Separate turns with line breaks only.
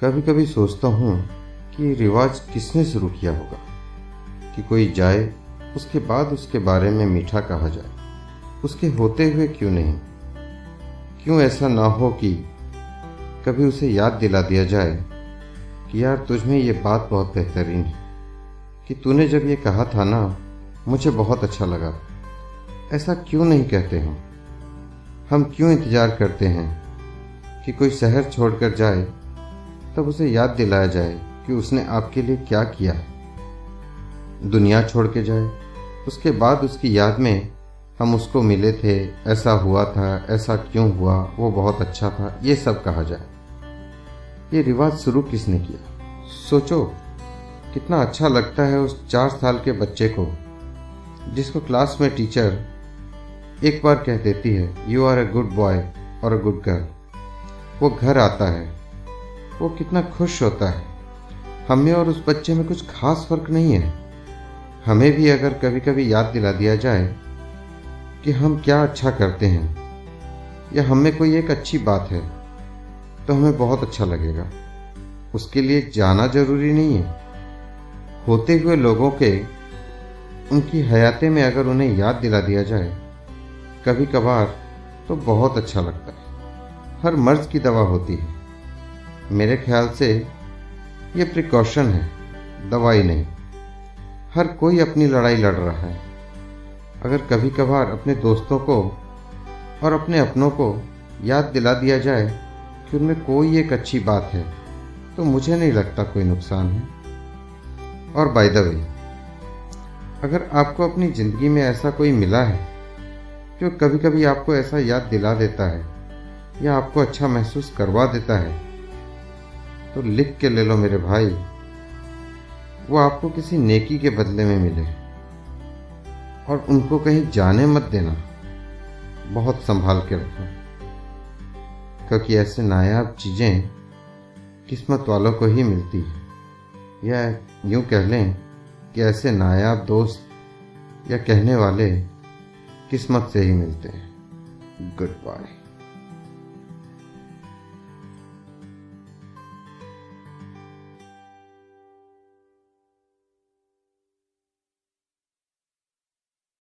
कभी कभी सोचता हूँ कि रिवाज किसने शुरू किया होगा? कि कोई जाए, उसके बाद उसके बारे में मीठा कहा जाए। उसके होते हुए क्यों नहीं? क्यों ऐसा ना हो कि कभी उसे याद दिला दिया जाए कि यार तुझमें ये बात बहुत बेहतरीन है। कि तूने जब ये कहा था ना, मुझे बहुत अच्छा लगा। ऐसा क्यों नहीं कहते हम? हम क्यों इंतज़ार करते हैं कि कोई शहर छोड़कर जाए तब उसे याद दिलाया जाए कि उसने आपके लिए क्या किया है। दुनिया छोड़ के जाए, उसके बाद उसकी याद में हम उसको मिले थे, ऐसा हुआ था, ऐसा क्यों हुआ, वो बहुत अच्छा था, ये सब कहा जाए। ये रिवाज शुरू किसने किया? सोचो, कितना अच्छा लगता है उस चार साल के बच्चे को, जिसको क्लास में टीचर एक बार कह देती है you are a good boy और अ गुड गर्ल वो घर आता है वो कितना खुश होता है। हमें और उस बच्चे में कुछ खास फ़र्क नहीं है। हमें भी अगर कभी कभी याद दिला दिया जाए कि हम क्या अच्छा करते हैं, या हमें कोई एक अच्छी बात है तो हमें बहुत अच्छा लगेगा। उसके लिए जाना ज़रूरी नहीं है। होते हुए लोगों के, उनकी हयाते में अगर उन्हें याद दिला दिया जाए कभी कभार तो बहुत अच्छा लगता है। हर मर्ज की दवा होती है। मेरे ख्याल से ये प्रिकॉशन है, दवाई नहीं। हर कोई अपनी लड़ाई लड़ रहा है। अगर कभी कभार अपने दोस्तों को और अपने अपनों को याद दिला दिया जाए कि उनमें कोई एक अच्छी बात है तो मुझे नहीं लगता कोई नुकसान है। और बाय द वे अगर आपको अपनी ज़िंदगी में ऐसा कोई मिला है, जो कभी कभी आपको ऐसा याद दिला देता है या आपको अच्छा महसूस करवा देता है तो लिख के ले लो मेरे भाई। वो आपको किसी नेकी के बदले में मिले। और उनको कहीं जाने मत देना। बहुत संभाल के रखो। क्योंकि ऐसे नायाब चीज़ें किस्मत वालों को ही मिलती है। या यूँ कह लें कि ऐसे नायाब दोस्त या कहने वाले किस्मत से ही मिलते हैं। Good bye